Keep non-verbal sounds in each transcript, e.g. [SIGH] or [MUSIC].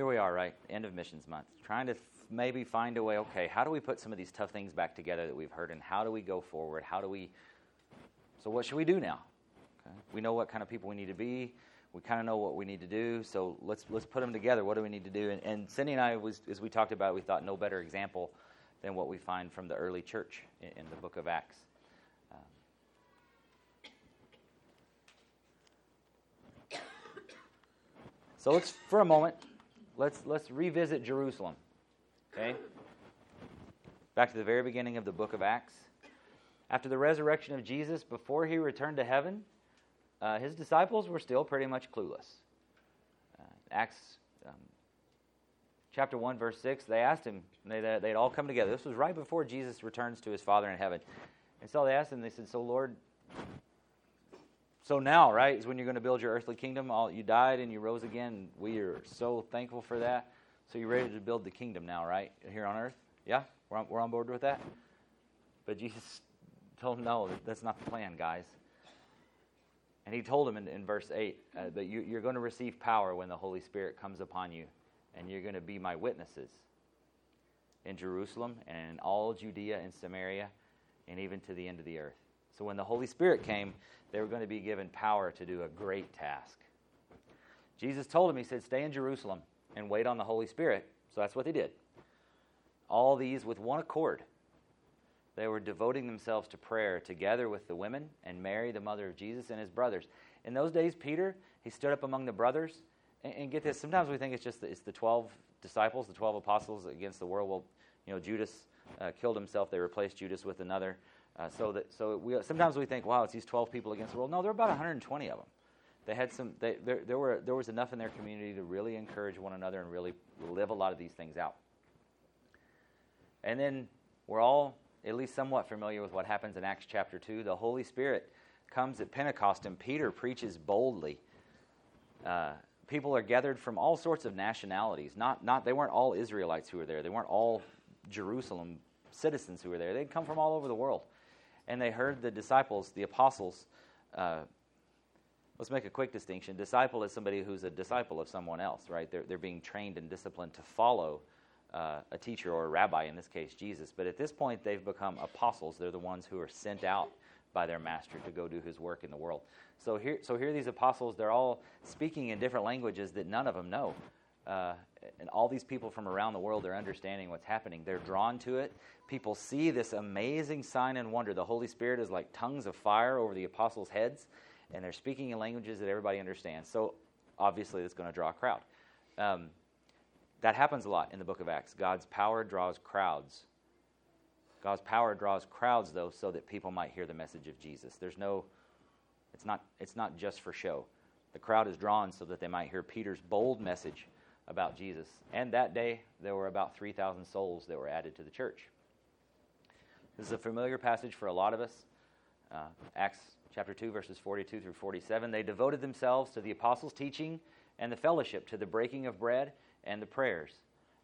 here we are, right? End of missions month, trying to maybe find a way. Okay, how do we put some of these tough things back together that we've heard, and how do we go forward? How do we? So, what should we do now? Okay. We know what kind of people we need to be. We kind of know what we need to do. So let's let's put them together. What do we need to do? And, and Cindy and I, was, as we talked about, we thought no better example than what we find from the early church in, in the book of Acts. Um, [COUGHS] so let's, for a moment, let's, let's revisit Jerusalem. Okay? Back to the very beginning of the book of Acts. After the resurrection of Jesus, before he returned to heaven, uh, his disciples were still pretty much clueless. Uh, Acts um, chapter 1, verse 6, they asked him, they, they'd all come together. This was right before Jesus returns to his Father in heaven. And so they asked him, they said, So, Lord, so now, right, is when you're going to build your earthly kingdom. All you died and you rose again. We are so thankful for that. So you're ready to build the kingdom now, right, here on earth? Yeah, we're on, we're on board with that. But Jesus told him, no, that's not the plan, guys. And he told him in, in verse 8 uh, that you, you're going to receive power when the Holy Spirit comes upon you, and you're going to be my witnesses in Jerusalem and in all Judea and Samaria and even to the end of the earth. So when the Holy Spirit came, they were going to be given power to do a great task. Jesus told him, He said, Stay in Jerusalem and wait on the Holy Spirit. So that's what they did. All these with one accord. They were devoting themselves to prayer together with the women and Mary, the mother of Jesus, and his brothers. In those days, Peter, he stood up among the brothers. And, and get this, sometimes we think it's just the, it's the 12 disciples, the 12 apostles against the world. Well, you know, Judas uh, killed himself. They replaced Judas with another. Uh, so that so we sometimes we think, wow, it's these 12 people against the world. No, there are about 120 of them. They had some. They, there, there were there was enough in their community to really encourage one another and really live a lot of these things out. And then we're all at least somewhat familiar with what happens in Acts chapter 2. The Holy Spirit comes at Pentecost, and Peter preaches boldly. Uh, people are gathered from all sorts of nationalities. Not, not, they weren't all Israelites who were there. They weren't all Jerusalem citizens who were there. They'd come from all over the world and they heard the disciples, the apostles. Uh, let's make a quick distinction. Disciple is somebody who's a disciple of someone else, right? They're, they're being trained and disciplined to follow uh, a teacher or a rabbi, in this case, Jesus. But at this point, they've become apostles. They're the ones who are sent out by their master to go do his work in the world. So here, so here these apostles, they're all speaking in different languages that none of them know. Uh, and all these people from around the world are understanding what's happening. They're drawn to it. People see this amazing sign and wonder. The Holy Spirit is like tongues of fire over the apostles' heads, and they're speaking in languages that everybody understands. So obviously, it's going to draw a crowd. Um, that happens a lot in the book of Acts. God's power draws crowds. God's power draws crowds, though, so that people might hear the message of Jesus. There's no, it's not, it's not just for show. The crowd is drawn so that they might hear Peter's bold message about Jesus. And that day, there were about 3,000 souls that were added to the church. This is a familiar passage for a lot of us. Uh, Acts chapter 2, verses 42 through 47. They devoted themselves to the apostles' teaching and the fellowship, to the breaking of bread and the prayers.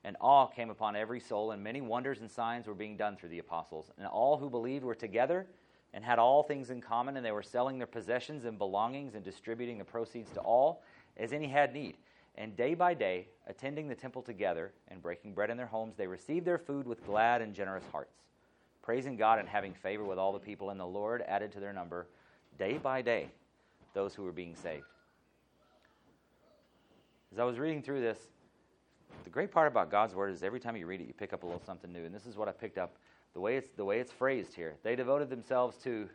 And awe came upon every soul, and many wonders and signs were being done through the apostles. And all who believed were together and had all things in common, and they were selling their possessions and belongings and distributing the proceeds to all as any had need. And day by day, attending the temple together and breaking bread in their homes, they received their food with glad and generous hearts, praising God and having favor with all the people. And the Lord added to their number, day by day, those who were being saved. As I was reading through this, the great part about God's word is every time you read it, you pick up a little something new. And this is what I picked up the way it's, the way it's phrased here. They devoted themselves to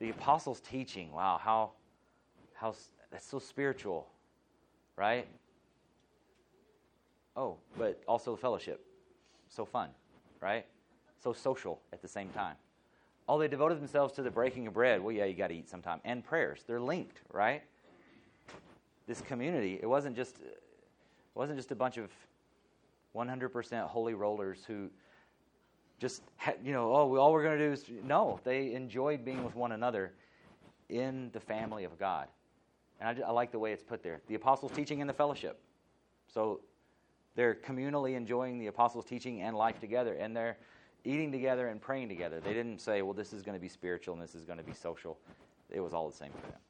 the apostles' teaching. Wow, how, how that's so spiritual right? Oh, but also the fellowship. So fun, right? So social at the same time. Oh, they devoted themselves to the breaking of bread. Well, yeah, you got to eat sometime. And prayers. They're linked, right? This community, it wasn't just it wasn't just a bunch of 100% holy rollers who just had, you know, oh, all we're going to do is no, they enjoyed being with one another in the family of God. And I, just, I like the way it's put there. The apostles' teaching and the fellowship. So they're communally enjoying the apostles' teaching and life together, and they're eating together and praying together. They didn't say, well, this is going to be spiritual and this is going to be social. It was all the same for them.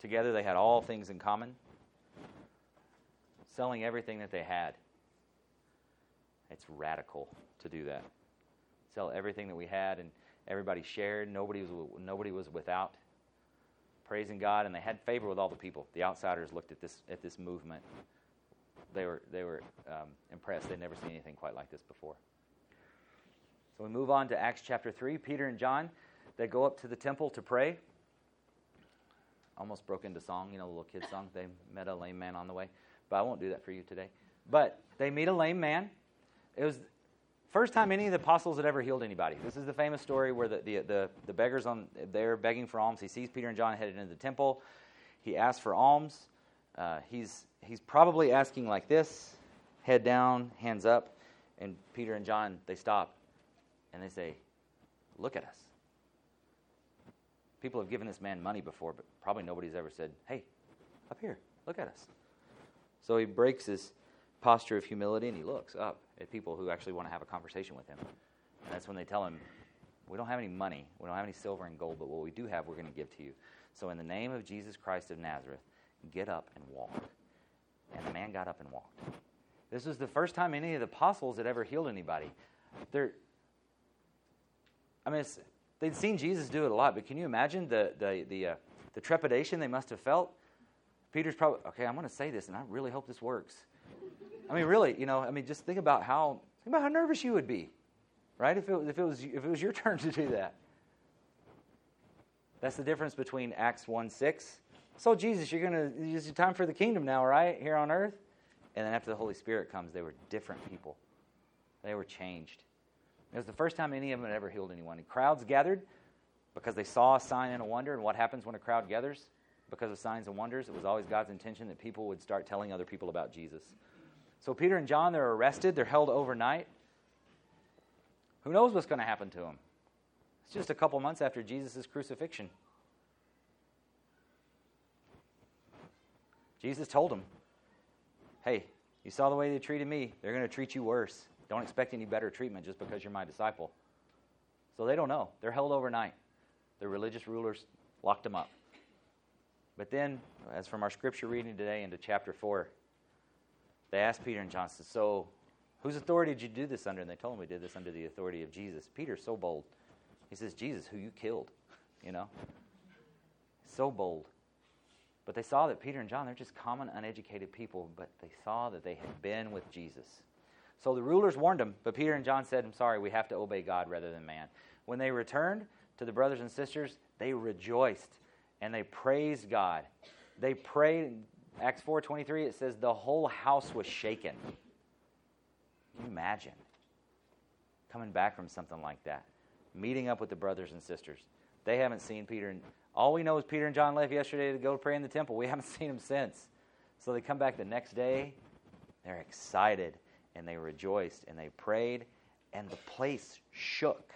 Together, they had all things in common. selling everything that they had. It's radical to do that. Sell everything that we had, and everybody shared. Nobody was nobody was without. Praising God, and they had favor with all the people. The outsiders looked at this at this movement. They were they were um, impressed. They'd never seen anything quite like this before. So we move on to Acts chapter three. Peter and John, they go up to the temple to pray. Almost broke into song, you know, the little kid song. They met a lame man on the way, but I won't do that for you today. But they meet a lame man. It was first time any of the apostles had ever healed anybody. This is the famous story where the, the, the, the beggars on there begging for alms. He sees Peter and John headed into the temple. He asks for alms. Uh, he's, he's probably asking like this, head down, hands up. And Peter and John, they stop and they say, Look at us. People have given this man money before, but probably nobody's ever said, Hey, up here, look at us. So he breaks his posture of humility and he looks up at people who actually want to have a conversation with him. And that's when they tell him, We don't have any money, we don't have any silver and gold, but what we do have, we're going to give to you. So, in the name of Jesus Christ of Nazareth, get up and walk. And the man got up and walked. This was the first time any of the apostles had ever healed anybody. They're, I mean, they'd seen Jesus do it a lot, but can you imagine the, the, the, uh, the trepidation they must have felt? Peter's probably, okay, I'm going to say this, and I really hope this works. I mean, really, you know, I mean, just think about how think about how nervous you would be, right? If it, if it was if it was your [LAUGHS] turn to do that. That's the difference between Acts one six. So Jesus, you're gonna it's time for the kingdom now, right? Here on earth, and then after the Holy Spirit comes, they were different people. They were changed. It was the first time any of them had ever healed anyone. And crowds gathered because they saw a sign and a wonder. And what happens when a crowd gathers? Because of signs and wonders, it was always God's intention that people would start telling other people about Jesus. So Peter and John, they're arrested, they're held overnight. Who knows what's going to happen to them? It's just a couple months after Jesus' crucifixion. Jesus told them, Hey, you saw the way they treated me, they're going to treat you worse. Don't expect any better treatment just because you're my disciple. So they don't know. They're held overnight. The religious rulers locked them up. But then, as from our scripture reading today into chapter 4, they asked Peter and John, So, whose authority did you do this under? And they told him we did this under the authority of Jesus. Peter's so bold. He says, Jesus, who you killed, you know? So bold. But they saw that Peter and John, they're just common, uneducated people, but they saw that they had been with Jesus. So the rulers warned them, but Peter and John said, I'm sorry, we have to obey God rather than man. When they returned to the brothers and sisters, they rejoiced and they praised God. They prayed, Acts 4:23 it says the whole house was shaken. Can you imagine coming back from something like that? Meeting up with the brothers and sisters. They haven't seen Peter and all we know is Peter and John left yesterday to go pray in the temple. We [LAUGHS] haven't seen them since. So they come back the next day. They're excited and they rejoiced and they prayed and the place shook.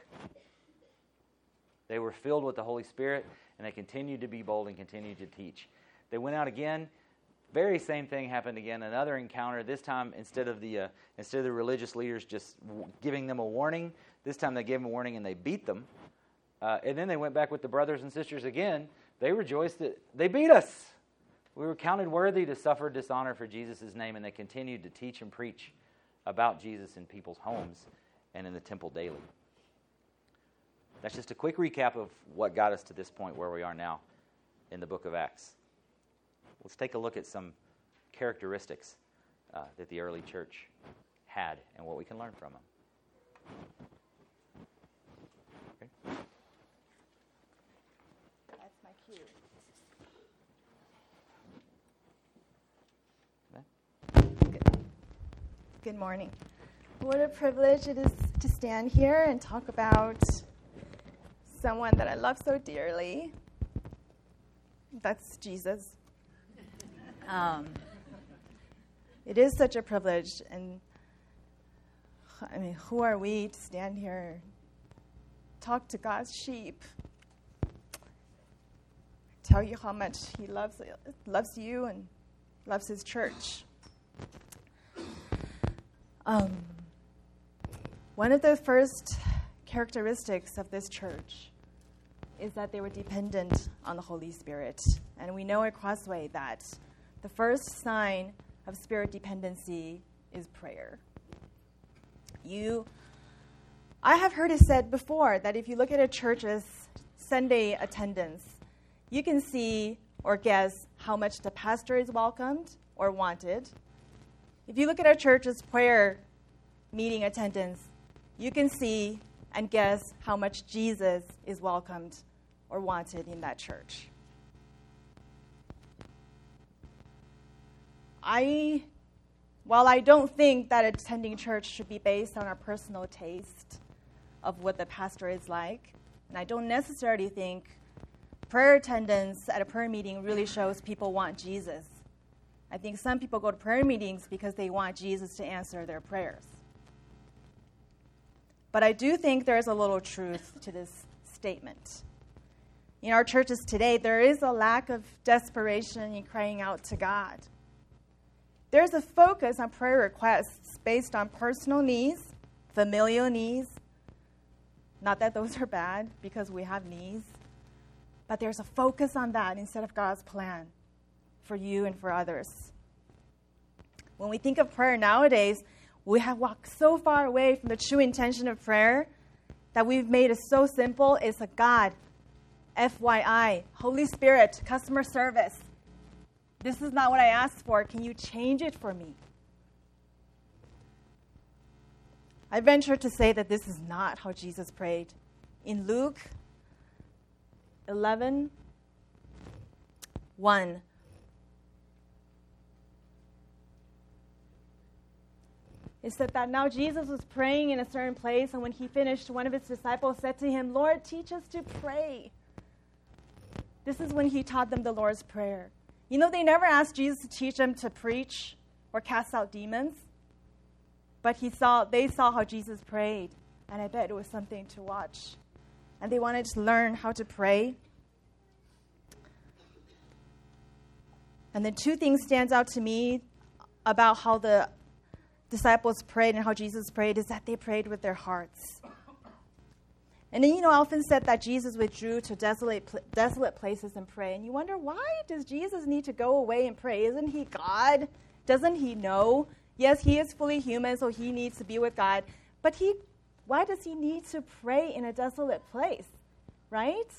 They were filled with the Holy Spirit and they continued to be bold and continued to teach. They went out again very same thing happened again. Another encounter. This time, instead of the uh, instead of the religious leaders just w- giving them a warning, this time they gave them a warning and they beat them. Uh, and then they went back with the brothers and sisters again. They rejoiced that they beat us. We were counted worthy to suffer dishonor for Jesus' name, and they continued to teach and preach about Jesus in people's homes and in the temple daily. That's just a quick recap of what got us to this point where we are now in the book of Acts. Let's take a look at some characteristics uh, that the early church had and what we can learn from them. Okay. That's my cue. Good. Good morning. What a privilege it is to stand here and talk about someone that I love so dearly. That's Jesus. Um, it is such a privilege, and I mean, who are we to stand here, talk to God's sheep, tell you how much He loves loves you and loves His church. Um, one of the first characteristics of this church is that they were dependent on the Holy Spirit, and we know at Crossway that the first sign of spirit dependency is prayer. You, I have heard it said before that if you look at a church's Sunday attendance, you can see or guess how much the pastor is welcomed or wanted. If you look at a church's prayer meeting attendance, you can see and guess how much Jesus is welcomed or wanted in that church. I, while I don't think that attending church should be based on our personal taste of what the pastor is like, and I don't necessarily think prayer attendance at a prayer meeting really shows people want Jesus. I think some people go to prayer meetings because they want Jesus to answer their prayers. But I do think there is a little truth to this statement. In our churches today, there is a lack of desperation in crying out to God. There's a focus on prayer requests based on personal needs, familial needs. Not that those are bad because we have needs, but there's a focus on that instead of God's plan for you and for others. When we think of prayer nowadays, we have walked so far away from the true intention of prayer that we've made it so simple. It's a God, FYI, Holy Spirit, customer service. This is not what I asked for. Can you change it for me? I venture to say that this is not how Jesus prayed. In Luke 11, 1, it said that now Jesus was praying in a certain place, and when he finished, one of his disciples said to him, Lord, teach us to pray. This is when he taught them the Lord's Prayer. You know, they never asked Jesus to teach them to preach or cast out demons, but he saw, they saw how Jesus prayed, and I bet it was something to watch. And they wanted to learn how to pray. And the two things stands out to me about how the disciples prayed and how Jesus prayed is that they prayed with their hearts. And then, you know, often said that Jesus withdrew to desolate, desolate places and pray. And you wonder, why does Jesus need to go away and pray? Isn't he God? Doesn't he know? Yes, he is fully human, so he needs to be with God. But he, why does he need to pray in a desolate place? Right?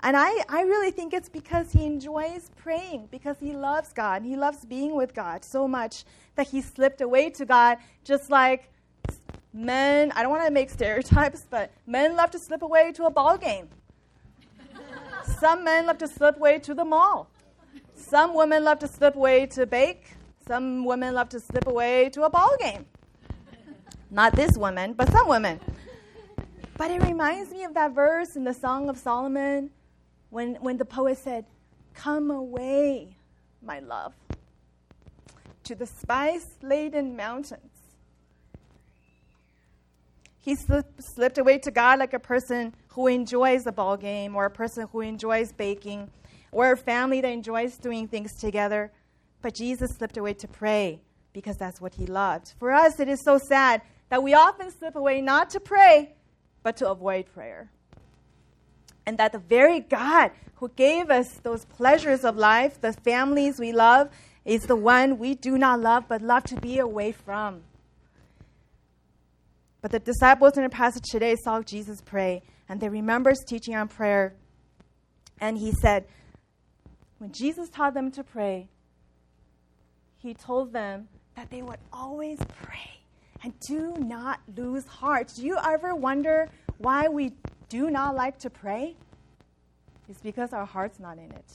And I, I really think it's because he enjoys praying, because he loves God. He loves being with God so much that he slipped away to God, just like men, I don't want to make stereotypes, but men love to slip away to a ball game. Some men love to slip away to the mall. Some women love to slip away to bake. Some women love to slip away to a ball game. Not this woman, but some women. But it reminds me of that verse in the Song of Solomon when, when the poet said, Come away, my love, to the spice laden mountains he slipped, away to God like a person who enjoys a ball game or a person who enjoys baking or a family that enjoys doing things together. But Jesus slipped away to pray because that's what he loved. For us, it is so sad that we often slip away not to pray, but to avoid prayer. And that the very God who gave us those pleasures of life, the families we love, is the one we do not love but love to be away from. But the disciples in the passage today saw Jesus pray, and they remember his teaching on prayer. And he said, when Jesus taught them to pray, he told them that they would always pray and do not lose heart. Do you ever wonder why we do not like to pray? It's because our heart's not in it.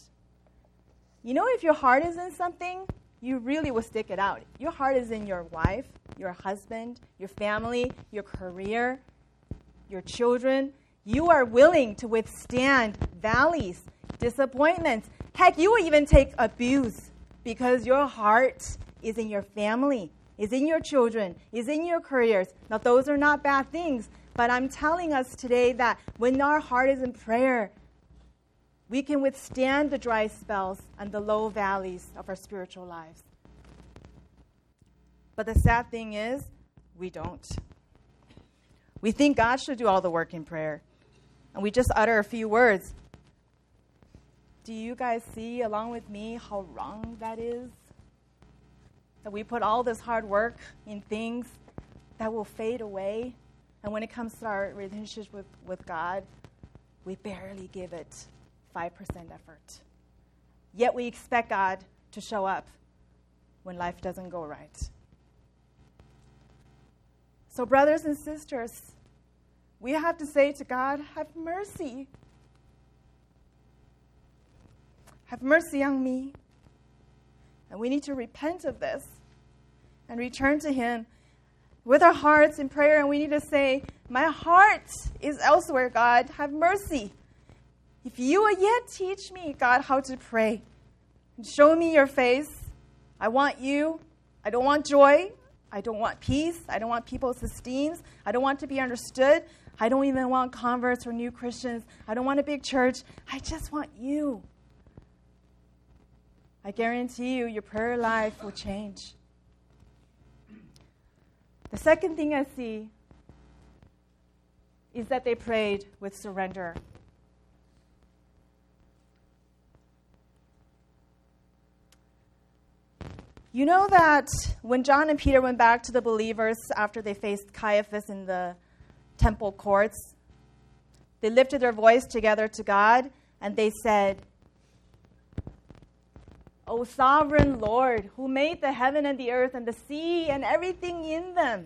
You know, if your heart is in something, you really will stick it out. Your heart is in your wife, your husband, your family, your career, your children. You are willing to withstand valleys, disappointments. Heck, you will even take abuse because your heart is in your family, is in your children, is in your careers. Now, those are not bad things, but I'm telling us today that when our heart is in prayer, we can withstand the dry spells and the low valleys of our spiritual lives. But the sad thing is, we don't. We think God should do all the work in prayer, and we just utter a few words. Do you guys see, along with me, how wrong that is? that we put all this hard work in things that will fade away. And when it comes to our relationship with, with God, we barely give it 5% effort. Yet we expect God to show up when life doesn't go right. So, brothers and sisters, we have to say to God, Have mercy. Have mercy on me. And we need to repent of this and return to Him with our hearts in prayer. And we need to say, My heart is elsewhere, God. Have mercy. If you will yet teach me, God, how to pray, and show me your face. I want you. I don't want joy. I don't want peace. I don't want people's esteem. I don't want to be understood. I don't even want converts or new Christians. I don't want a big church. I just want you. I guarantee you, your prayer life will change. The second thing I see is that they prayed with surrender. You know that when John and Peter went back to the believers after they faced Caiaphas in the temple courts, they lifted their voice together to God and they said, O sovereign Lord, who made the heaven and the earth and the sea and everything in them,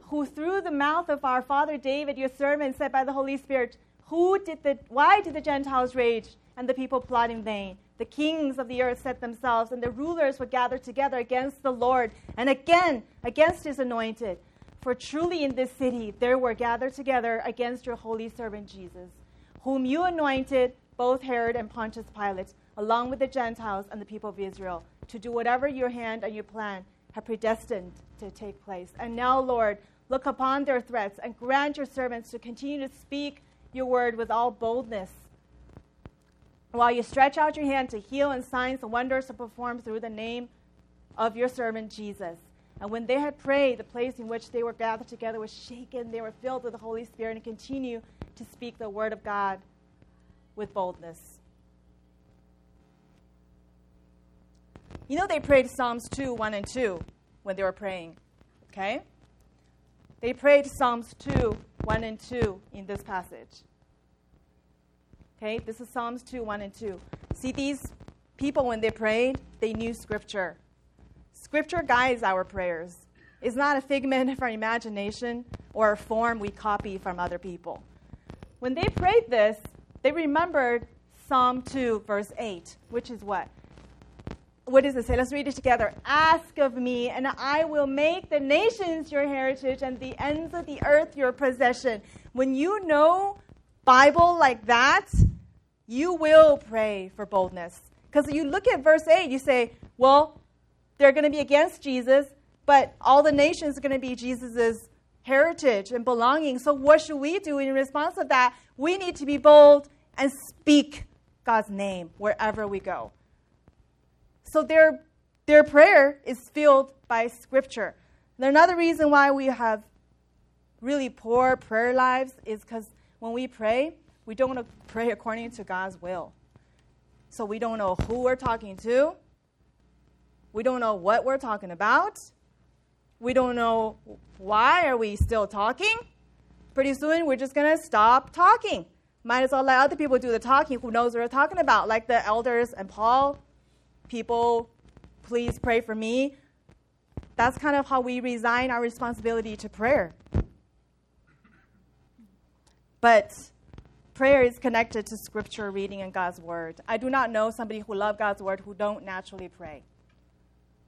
who through the mouth of our father David, your servant, said by the Holy Spirit, who did the, why did the Gentiles rage and the people plot in vain? The kings of the earth set themselves, and the rulers would gather together against the Lord and again against his anointed. For truly in this city there were gathered together against your holy servant Jesus, whom you anointed, both Herod and Pontius Pilate, along with the Gentiles and the people of Israel, to do whatever your hand and your plan have predestined to take place. And now, Lord, look upon their threats and grant your servants to continue to speak your word with all boldness while you stretch out your hand to heal and signs and wonders to perform through the name of your servant Jesus. And when they had prayed, the place in which they were gathered together was shaken. They were filled with the Holy Spirit and continue to speak the word of God with boldness. You know, they prayed Psalms 2, 1 and 2 when they were praying. Okay? They prayed Psalms 2, 1 and 2 in this passage. Okay, this is Psalms 2 1 and 2. See, these people, when they prayed, they knew Scripture. Scripture guides our prayers. It's not a figment of our imagination or a form we copy from other people. When they prayed this, they remembered Psalm 2, verse 8, which is what? What does it say? Let's read it together. Ask of me, and I will make the nations your heritage and the ends of the earth your possession. When you know Bible like that, you will pray for boldness. Because you look at verse 8, you say, well, they're going to be against Jesus, but all the nations are going to be Jesus' heritage and belonging. So, what should we do in response to that? We need to be bold and speak God's name wherever we go. So, their, their prayer is filled by Scripture. And another reason why we have really poor prayer lives is because when we pray, we don't pray according to God's will. So we don't know who we're talking to. We don't know what we're talking about. We don't know why are we still talking. Pretty soon we're just going to stop talking. Might as well let other people do the talking who knows what we're talking about, like the elders and Paul. People, please pray for me. That's kind of how we resign our responsibility to prayer. But prayer is connected to scripture reading and God's word. I do not know somebody who loves God's word who don't naturally pray.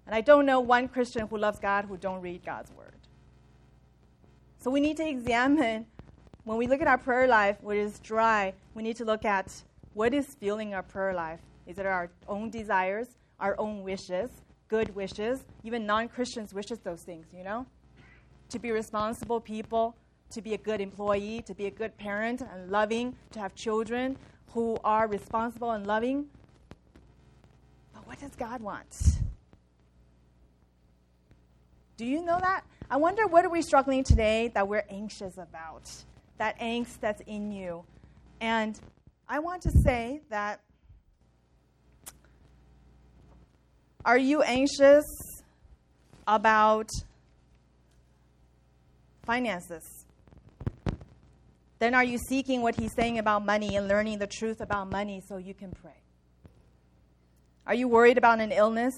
And I don't know one Christian who loves God who don't read God's word. So we need to examine when we look at our prayer life, what is dry, we need to look at what is fueling our prayer life. Is it our own desires, our own wishes, good wishes? Even non Christians wishes those things, you know? To be responsible people, to be a good employee, to be a good parent and loving, to have children who are responsible and loving. But what does God want? Do you know that? I wonder what are we struggling today that we're anxious about? That angst that's in you. And I want to say that are you anxious about finances, then are you seeking what he's saying about money and learning the truth about money so you can pray? Are you worried about an illness?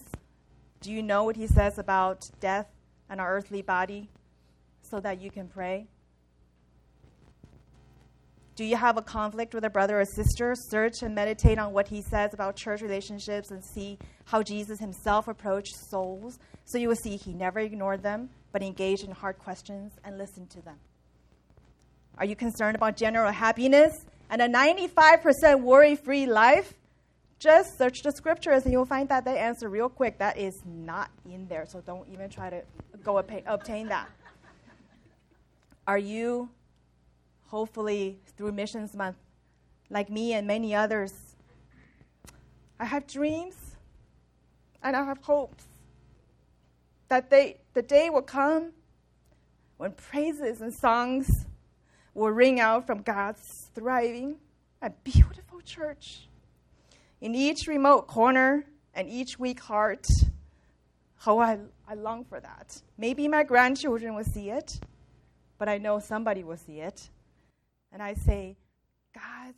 Do you know what he says about death and our earthly body so that you can pray? Do you have a conflict with a brother or sister? Search and meditate on what he says about church relationships and see how Jesus himself approached souls so you will see he never ignored them, but engaged in hard questions and listened to them. Are you concerned about general happiness and a 95% worry free life? Just search the scriptures and you'll find that they answer real quick. That is not in there, so don't even try to go obtain that. Are you hopefully through Missions Month, like me and many others, I have dreams and I have hopes that they, the day will come when praises and songs will ring out from God's thriving and beautiful church. In each remote corner and each weak heart, how I, I long for that. Maybe my grandchildren will see it, but I know somebody will see it and I say, God,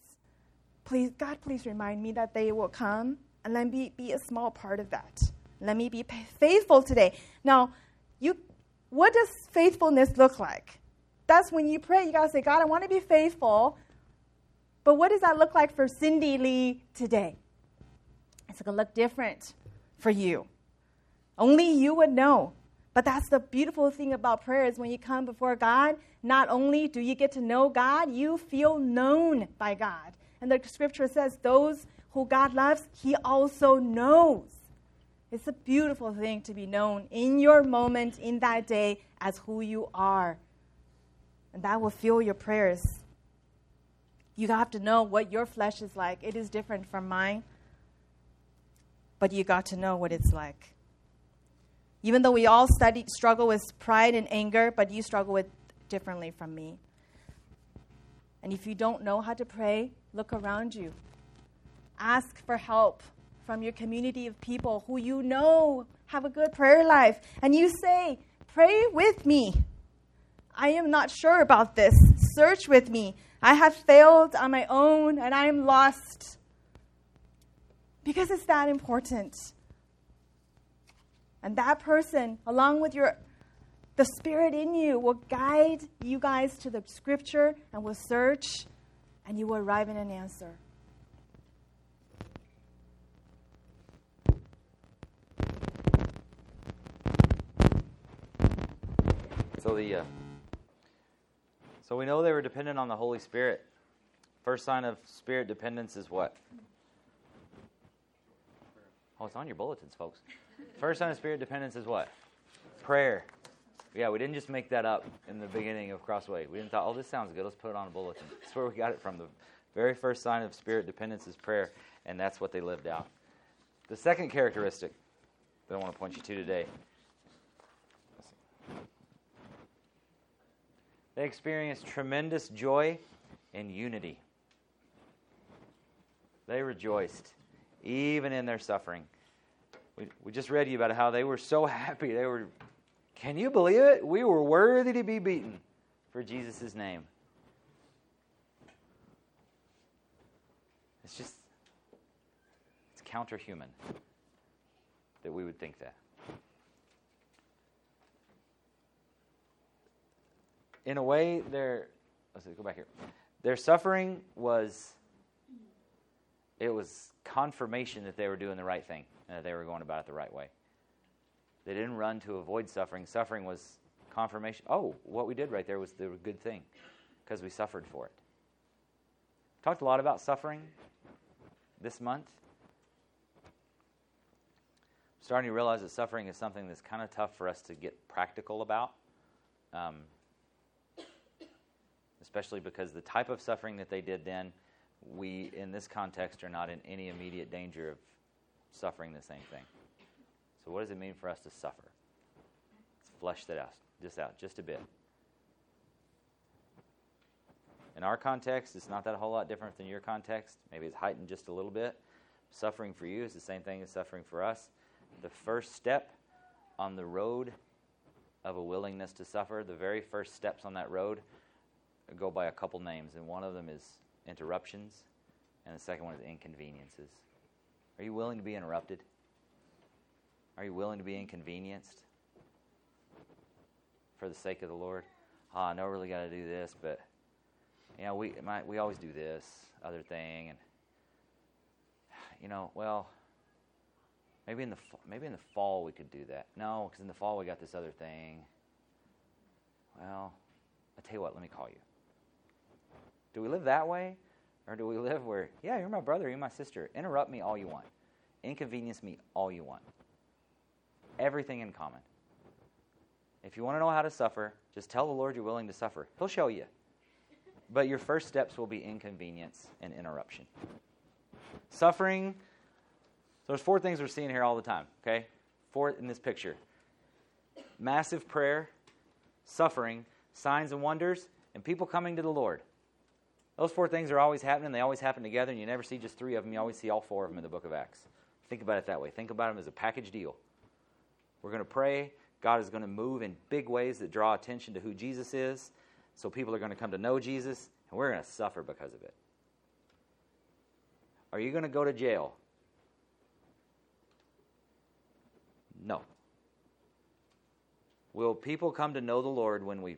please, God, please remind me that they will come and let me be a small part of that. Let me be faithful today. Now, you, what does faithfulness look like? That's when you pray, you gotta say, God, I want to be faithful. But what does that look like for Cindy Lee today? It's gonna look different for you. Only you would know. But that's the beautiful thing about prayer is when you come before God, not only do you get to know God, you feel known by God. And the scripture says, those who God loves, he also knows. It's a beautiful thing to be known in your moment, in that day, as who you are. And that will fuel your prayers. You have to know what your flesh is like. It is different from mine, but you got to know what it's like. Even though we all study, struggle with pride and anger, but you struggle with differently from me. And if you don't know how to pray, look around you. Ask for help from your community of people who you know have a good prayer life. And you say, Pray with me. I am not sure about this. Search with me. I have failed on my own and I am lost. Because it's that important. And that person, along with your the spirit in you will guide you guys to the scripture and will search and you will arrive in an answer. So the uh, so we know they were dependent on the Holy Spirit. First sign of spirit dependence is what? Oh, it's on your bulletins, folks. First sign of spirit dependence is what? Prayer. Yeah, we didn't just make that up in the beginning of Crossway. We didn't thought, oh, this sounds good. Let's put it on a bulletin. That's where we got it from. The very first sign of spirit dependence is prayer, and that's what they lived out. The second characteristic that I want to point you to today they experienced tremendous joy and unity. They rejoiced, even in their suffering. We, we just read you about how they were so [LAUGHS] happy. They were can you believe it? We were worthy to be beaten for Jesus' name. It's just, it's counterhuman that we would think that. In a way, their let's see, go back here. Their suffering was it was confirmation that they were doing the right thing and that they were going about it the right way. They didn't run to avoid suffering. Suffering was confirmation. Oh, what we did right there was the good thing because we suffered for it. Talked a lot about suffering this month. I'm starting to realize that suffering is something that's kind of tough for us to get practical about. Um, especially because the type of suffering that they did then, we, in this context, are not in any immediate danger of suffering the same thing. So, what does it mean for us to suffer? Let's flesh that out, just out, just a bit. In our context, it's not that whole lot different than your context. Maybe it's heightened just a little bit. Suffering for you is the same thing as suffering for us. The first step on the road of a willingness to suffer, the very first steps on that road go by a couple names, and one of them is interruptions, and the second one is inconveniences. Are you willing to be interrupted? Are you willing to be inconvenienced for the sake of the Lord? Oh, I know I really got to do this, but you know, we we always do this other thing, and [SIGHS] you know, well, maybe in the maybe in the fall we could do that. No, because in the fall we got this other thing. Well, I tell you what, let me call you. Do we live that way? Or do we live where, yeah, you're my brother, you're my sister. Interrupt me all you want. Inconvenience me all you want. Everything in common. If you want to know how to suffer, just tell the Lord you're willing to suffer. He'll show you. But your first steps will be inconvenience and interruption. Suffering. So there's four things we're seeing here all the time, okay? Four in this picture. Massive prayer, suffering, signs and wonders, and people coming to the Lord. Those four things are always happening. They always happen together, and you never see just three of them. You always see all four of them in the book of Acts. Think about it that way. Think about them as a package deal. We're going to pray. God is going to move in big ways that draw attention to who Jesus is. So people are going to come to know Jesus, and we're going to suffer because of it. Are you going to go to jail? No. Will people come to know the Lord when we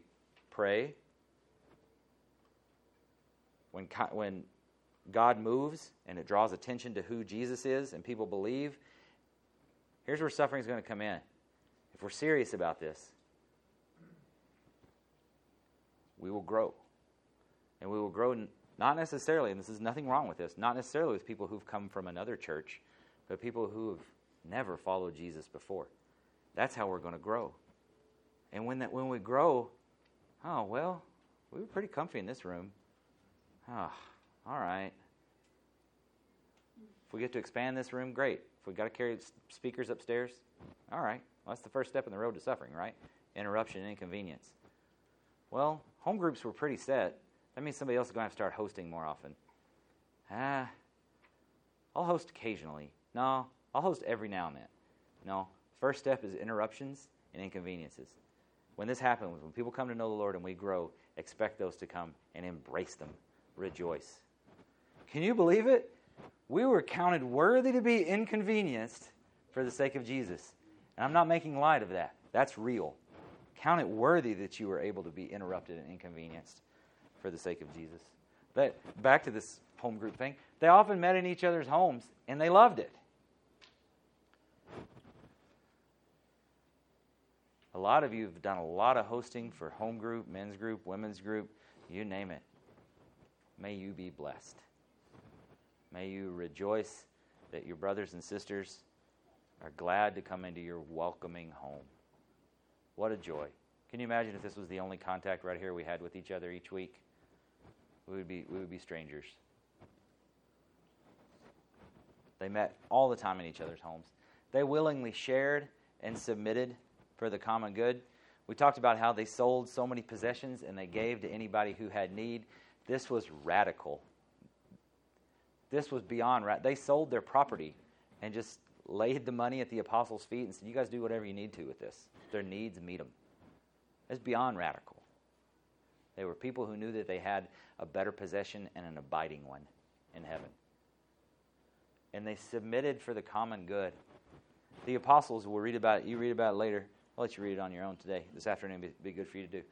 pray, when, when God moves and it draws attention to who Jesus is and people believe, here's where suffering is going to come in. If we're serious about this, we will grow. And we will grow not necessarily, and this is nothing wrong with this, not necessarily with people who've come from another church, but people who have never followed Jesus before. That's how we're going to grow. And when that when we grow, oh well, we were pretty comfy in this room. Oh, all right. If we get to expand this room, great. If we got to carry speakers upstairs, all right. Well, that's the first step in the road to suffering, right? Interruption and inconvenience. Well, home groups were pretty set. That means somebody else is going to have to start hosting more often. Ah, I'll host occasionally. No, I'll host every now and then. No, first step is interruptions and inconveniences. When this happens, when people come to know the Lord and we grow, expect those to come and embrace them rejoice. Can you believe it? We were counted worthy to be inconvenienced for the sake of Jesus. And I'm not making light of that. That's real. Count it worthy that you were able to be interrupted and inconvenienced for the sake of Jesus. But back to this home group thing, they often met in each other's homes and they loved it. A lot of you have done a lot of hosting for home group, men's group, women's group, you name it. May you be blessed. May you rejoice that your brothers and sisters are glad to come into your welcoming home. What a joy. Can you imagine if this was the only contact right here we had with each other each week? We would be, we would be strangers. They met all the time in each other's homes. They willingly shared and submitted for the common good. We talked about how they sold so many possessions and they gave to anybody who had need. This was radical. This was beyond radical. They sold their property and just laid the money at the apostles' feet and said, You guys do whatever you need to with this. Their needs meet them. It's beyond radical. They were people who knew that they had a better possession and an abiding one in heaven. And they submitted for the common good. The apostles, we'll read about it. You read about it later. I'll let you read it on your own today. This afternoon would be good for you to do.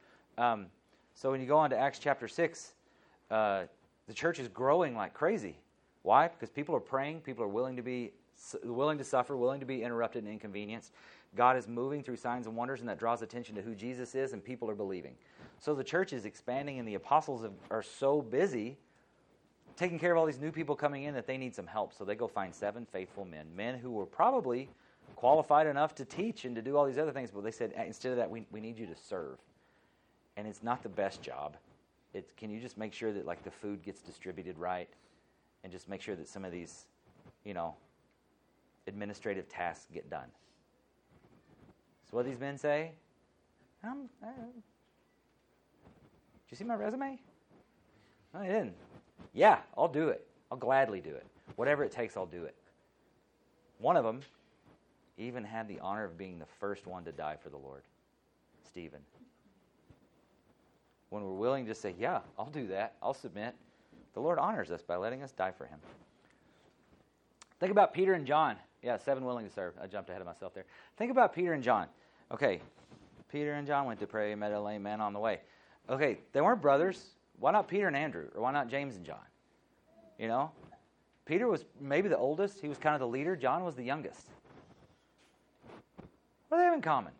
Um, so when you go on to Acts chapter 6, uh, the church is growing like crazy. Why? Because people are praying, people are willing to be willing to suffer, willing to be interrupted and inconvenienced. God is moving through signs and wonders, and that draws attention to who Jesus is, and people are believing. So the church is expanding, and the apostles are so busy taking care of all these new people coming in that they need some help. So they go find seven faithful men, men who were probably qualified enough to teach and to do all these other things, but they said, instead of that, we, we need you to serve. And it's not the best job it, can you just make sure that like the food gets distributed right and just make sure that some of these you know administrative tasks get done so what these men say um, uh, did you see my resume no, didn't. Yeah, I'll do it. I'll gladly do it. Whatever it takes, I'll do it. One of them even had the honor of being the first one to die for the Lord, Stephen. When we're willing to say, Yeah, I'll do that, I'll submit, the Lord honors us by letting us die for him. Think about Peter and John. Yeah, seven willing to serve. I jumped ahead of myself there. Think about Peter and John. Okay, Peter and John went to pray, and met a lame man on the way. Okay, they weren't brothers. Why not Peter and Andrew? Or why not James and John? You know? Peter was maybe the oldest. He was kind of the leader. John was the youngest. What do they have in common?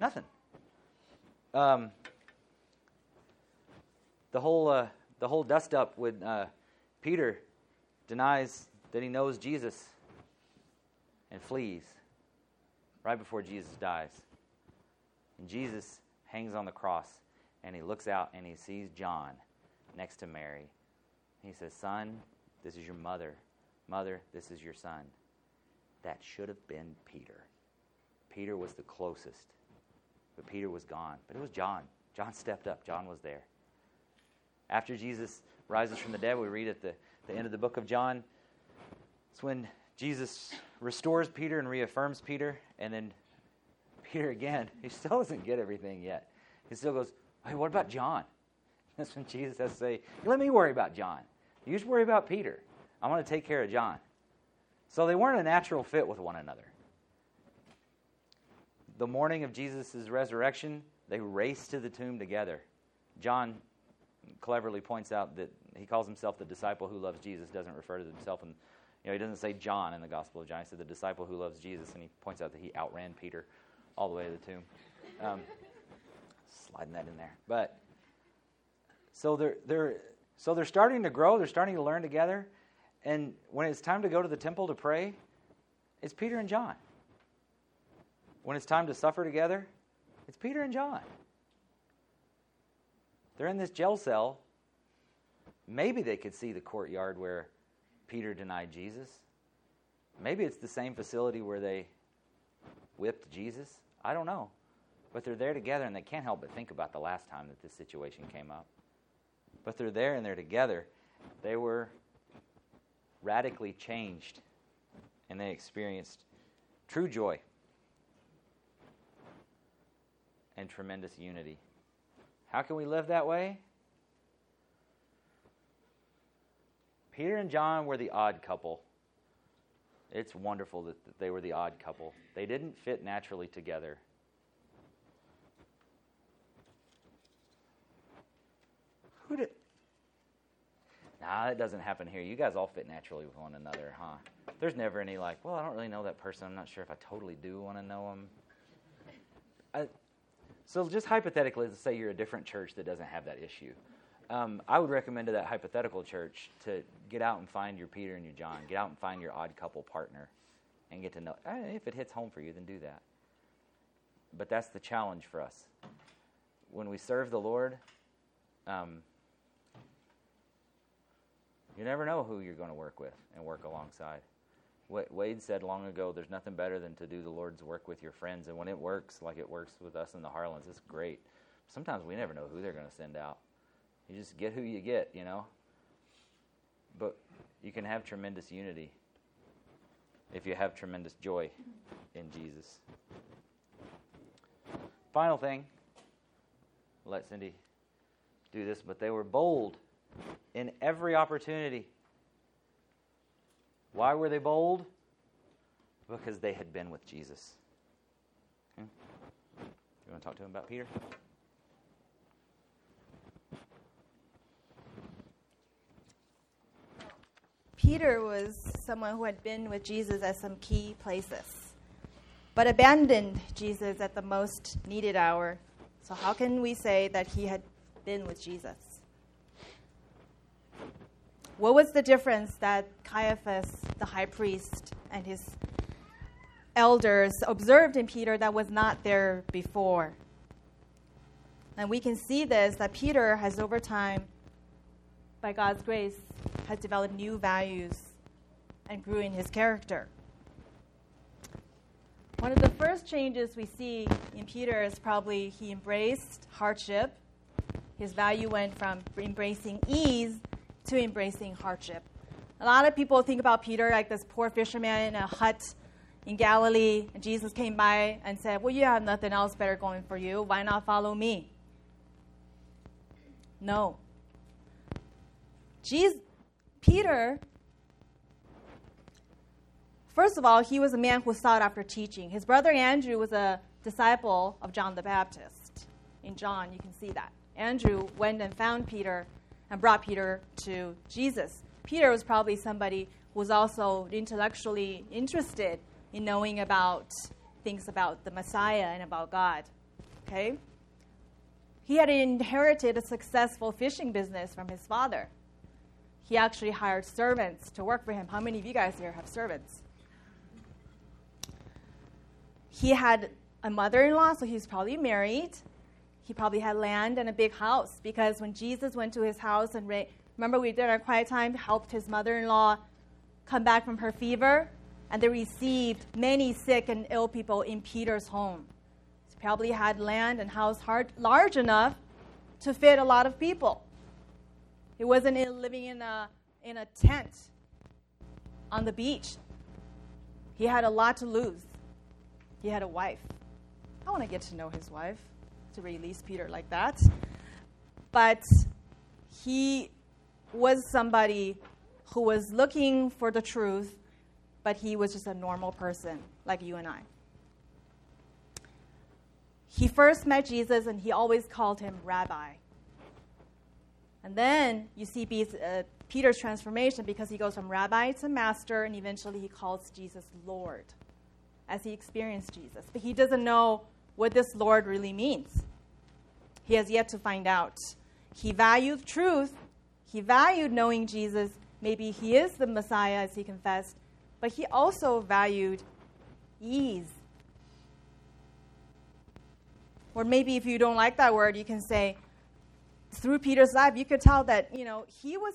Nothing. Um, the whole uh, the whole dust up when uh, Peter denies that he knows Jesus and flees right before Jesus dies. And Jesus hangs on the cross and he looks out and he sees John next to Mary. He says, Son, this is your mother. Mother, this is your son. That should have been Peter. Peter was the closest, but Peter was gone. But it was John. John stepped up, John was there. After Jesus rises from the dead, we read at the, the end of the book of John, it's when Jesus restores Peter and reaffirms Peter, and then Peter again, he still doesn't get everything yet. He still goes, Hey, what about John? [LAUGHS] That's when Jesus has to say, Let me worry about John. You just worry about Peter. I'm going to take care of John. So they weren't a natural fit with one another. The morning of Jesus' resurrection, they raced to the tomb together. John cleverly points out that he calls himself the disciple who loves Jesus, doesn't refer to himself and you know, he doesn't say John in the Gospel of John. He said the disciple who loves Jesus, and he points out that he outran Peter all the way to the tomb. Um, sliding that in there. But so they're they're so they're starting to grow. They're starting to learn together. And when it's time to go to the temple to pray, it's Peter and John. When it's time to suffer together, it's Peter and John. They're in this jail cell. Maybe they could see the courtyard where Peter denied Jesus. Maybe it's the same facility where they whipped Jesus. I don't know. But they're there together and they can't help but think about the last time that this situation came up. But they're there and they're together. They were radically changed and they experienced true joy and tremendous unity. How can we live that way? Peter and John were the odd couple. It's wonderful that, they were the odd couple. They didn't fit naturally together. Who did? Nah, that doesn't happen here. You guys all fit naturally with one another, huh? There's never any like, well, I don't really know that person. I'm not sure if I totally do want to know them. I, so just hypothetically, let's say you're a different church that doesn't have that issue um, I would recommend to that hypothetical church to get out and find your Peter and your John. Get out and find your odd couple partner and get to know. Eh, if it hits home for you, then do that. But that's the challenge for us. When we serve the Lord, um, you never know who you're going to work with and work alongside. Wade said long ago, there's nothing better than to do the Lord's work with your friends. And when it works, like it works with us in the Harlands, it's great. Sometimes we never know who they're going to send out. You just get who you get, you know. But you can have tremendous unity if you have tremendous joy in Jesus. Final thing, let Cindy do this, but they were bold in every opportunity. Why were they bold? Because they had been with Jesus. Okay. You want to talk to him about Peter? Peter was someone who had been with Jesus at some key places, but abandoned Jesus at the most needed hour. So, how can we say that he had been with Jesus? What was the difference that Caiaphas, the high priest, and his elders observed in Peter that was not there before? And we can see this that Peter has over time, by God's grace, has developed new values and grew in his character. One of the first changes we see in Peter is probably he embraced hardship. His value went from embracing ease to embracing hardship. A lot of people think about Peter like this poor fisherman in a hut, in Galilee, and Jesus came by and said, Well, you have nothing else better going for you. Why not follow me? No. Jesus, Peter, first of all, he was a man who sought after teaching. His brother Andrew was a disciple of John the Baptist. In John, you can see that. Andrew went and found Peter and brought Peter to Jesus. Peter was probably somebody who was also intellectually interested in knowing about things about the Messiah and about God. Okay? He had inherited a successful fishing business from his father. He actually hired servants to work for him. How many of you guys here have servants? He had a mother in law, so he was probably married. He probably had land and a big house because when Jesus went to his house and ra- remember we did our quiet time, helped his mother in law come back from her fever, and they received many sick and ill people in Peter's home He probably had land and house hard, large enough to fit a lot of people. He wasn't in, living in a, in a tent on the beach. He had a lot to lose. He had a wife. I want to get to know his wife to release Peter like that. But he was somebody who was looking for the truth, but he was just a normal person like you and I he first met Jesus and he always called him rabbi. And then you see uh, Peter's transformation because he goes from rabbi to master and eventually he calls Jesus Lord as he experienced Jesus. But he doesn't know what this Lord really means. He has yet to find out. He valued truth, he valued knowing Jesus. Maybe he is the Messiah as he confessed, but he also valued ease or maybe if you don't like that word, you can say, through Peter's life, you could tell that, you know, he was,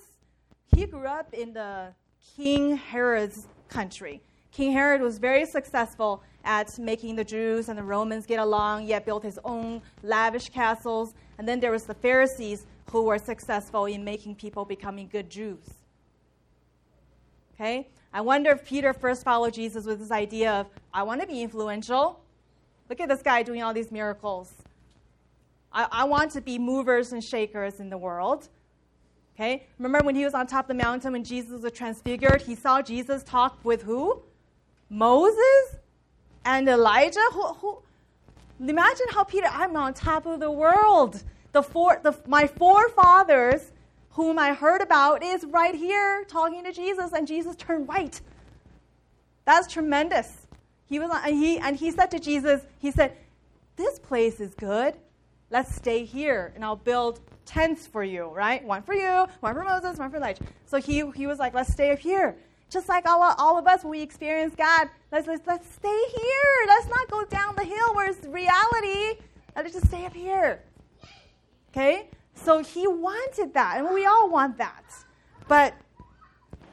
he grew up in the King Herod's country. King Herod was very successful at making the Jews and the Romans get along, yet built his own lavish castles. And then there was the Pharisees who were successful in making people becoming good Jews. Okay? I wonder if Peter first followed Jesus with this idea of, I want to be influential. Look at this guy doing all these miracles. I, I want to be movers and shakers in the world. Okay? Remember when he was on top of the mountain when Jesus was transfigured? He saw Jesus talk with who? Moses and Elijah? Who, who? Imagine how Peter, I'm on top of the world. The four, the, my forefathers, whom I heard about, is right here talking to Jesus, and Jesus turned white. That's tremendous. He was and he and he said to Jesus, he said, "This place is good. Let's stay here, and I'll build tents for you. Right? One for you, one for Moses, one for Elijah." So he he was like, "Let's stay up here." Just like all, all of us, we experience God, let's, let's, let's stay here. Let's not go down the hill where it's reality. Let's just stay up here. Okay? So he wanted that, and we all want that. But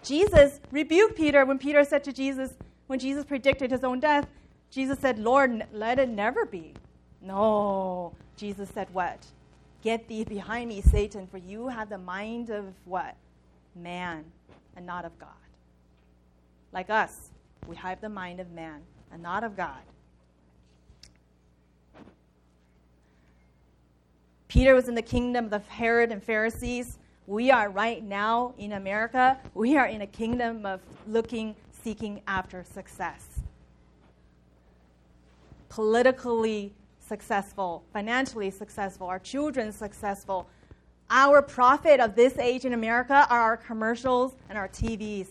Jesus rebuked Peter when Peter said to Jesus, when Jesus predicted his own death, Jesus said, Lord, let it never be. No. Jesus said, What? Get thee behind me, Satan, for you have the mind of what? Man, and not of God. Like us, we have the mind of man and not of God. Peter was in the kingdom of Herod and Pharisees. We are right now in America. We are in a kingdom of looking seeking after success. Politically successful, financially successful, our children successful. Our prophet of this age in America are our commercials and our TVs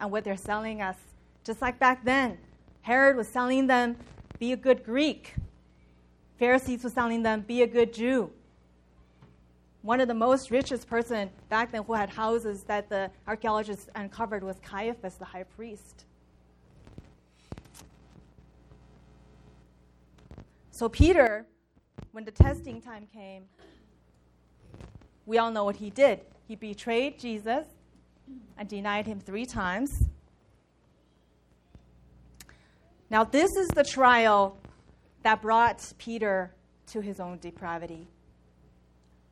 and what they're selling us. Just like back then, Herod was selling them, be a good Greek. Pharisees were selling them, be a good Jew one of the most richest person back then who had houses that the archaeologists uncovered was Caiaphas, the high priest. So Peter, when the testing time came, we all know what he did. He betrayed Jesus and denied him three times. Now, this is the trial that brought Peter to his own depravity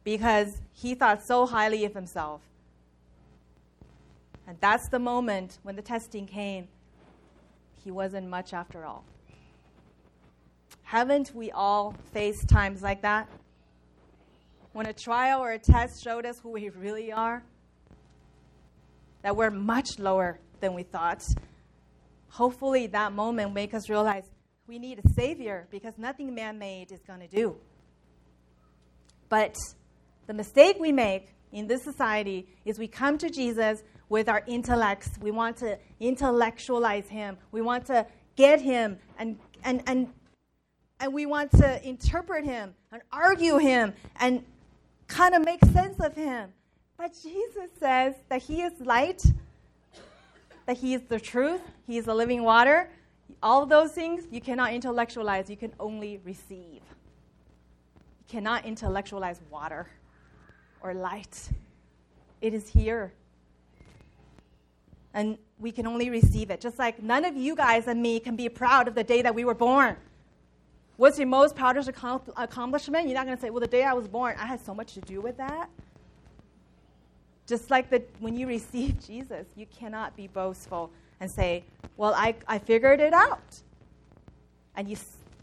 because he thought so highly of himself. And that's the moment when the testing came. he wasn't much after all. Haven't we all faced times like that? When a trial or a test showed us who we really are? That we're much lower than we thought. Hopefully, that moment make us realize we need a Savior because nothing man made is going to do. But the mistake we make in this society is we come to Jesus with our intellects. We want to intellectualize him. We want to get him and, and, and, and we want to interpret him and argue him and kind of make sense of him. But Jesus says that he is light, that he is the truth, he is the living water. All of those things you cannot intellectualize, you can only receive. You cannot intellectualize water or light. It is here and we can only receive it. Just like none of you guys and me can be proud of the day that we were born. What's your most proudest accomplishment? You're not going to say, well, the day I was born, I had so much to do with that. Just like the, when you [LAUGHS] receive Jesus, you cannot be boastful and say, well, I, I figured it out. And you,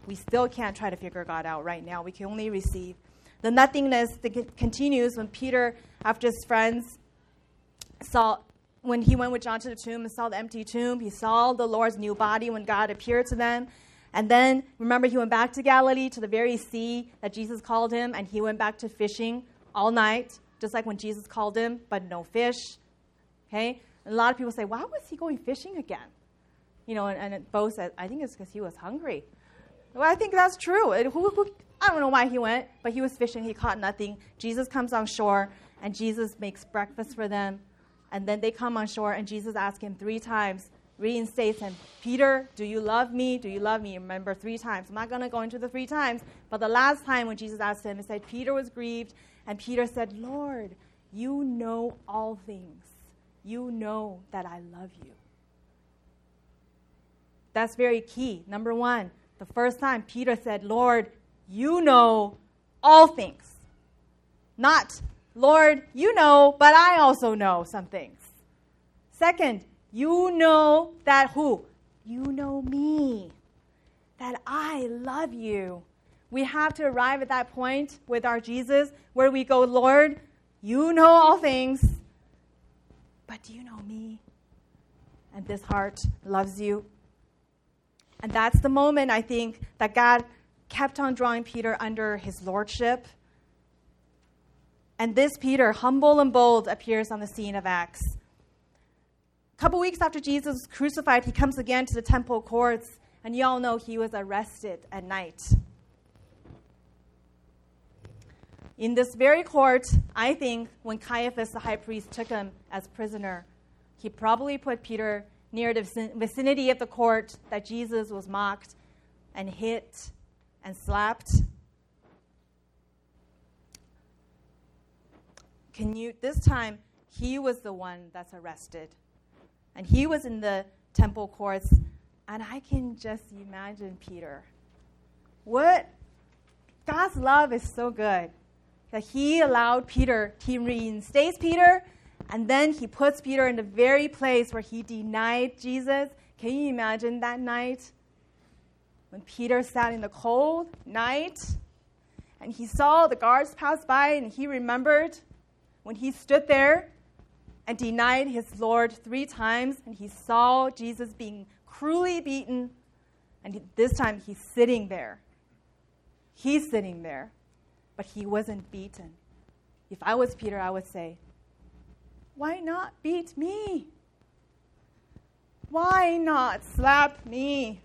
we still can't try to figure God out right now. We can only receive. The nothingness that continues when Peter, after his friends saw when he went with John to the tomb and saw the empty tomb, he saw the Lord's new body when God appeared to them. And then, remember, he went back to Galilee, to the very sea that Jesus called him, and he went back to fishing all night, just like when Jesus called him, but no fish. Okay? And a lot of people say, why was he going fishing again? You know, and, and Bo said, I think it's because he was hungry. Well, I think that's true. It, who, who, I don't know why he went, but he was fishing. He caught nothing. Jesus comes on shore, and Jesus makes breakfast for them. And then they come on shore, and Jesus asks him three times, reinstates him, Peter, do you love me? Do you love me? Remember, three times. I'm not going to go into the three times, but the last time when Jesus asked him, he said, Peter was grieved, and Peter said, Lord, you know all things. You know that I love you. That's very key. Number one, the first time Peter said, Lord, you know all things. Not, Lord, you know, but I also know some things. Second, you know that who? You know me. That I love you. We have to arrive at that point with our Jesus where we go, Lord, you know all things, but do you know me? And this heart loves you. And that's the moment I think that God kept on drawing Peter under his lordship and this Peter, humble and bold, appears on the scene of Acts. A couple weeks after Jesus was crucified, he comes again to the temple courts, and you all know he was arrested at night. In this very court, I think when Caiaphas, the high priest, took him as prisoner, he probably put Peter near the vicinity of the court that Jesus was mocked and hit and slapped Can you, this time, he was the one that's arrested. And he was in the temple courts. And I can just imagine Peter. What? God's love is so good that he allowed Peter, he reinstates Peter, and then he puts Peter in the very place where he denied Jesus. Can you imagine that night? When Peter sat in the cold night and he saw the guards pass by and he remembered when he stood there and denied his Lord three times, and he saw Jesus being cruelly beaten, and this time he's sitting there. He's sitting there, but he wasn't beaten. If I was Peter, I would say, Why not beat me? Why not slap me?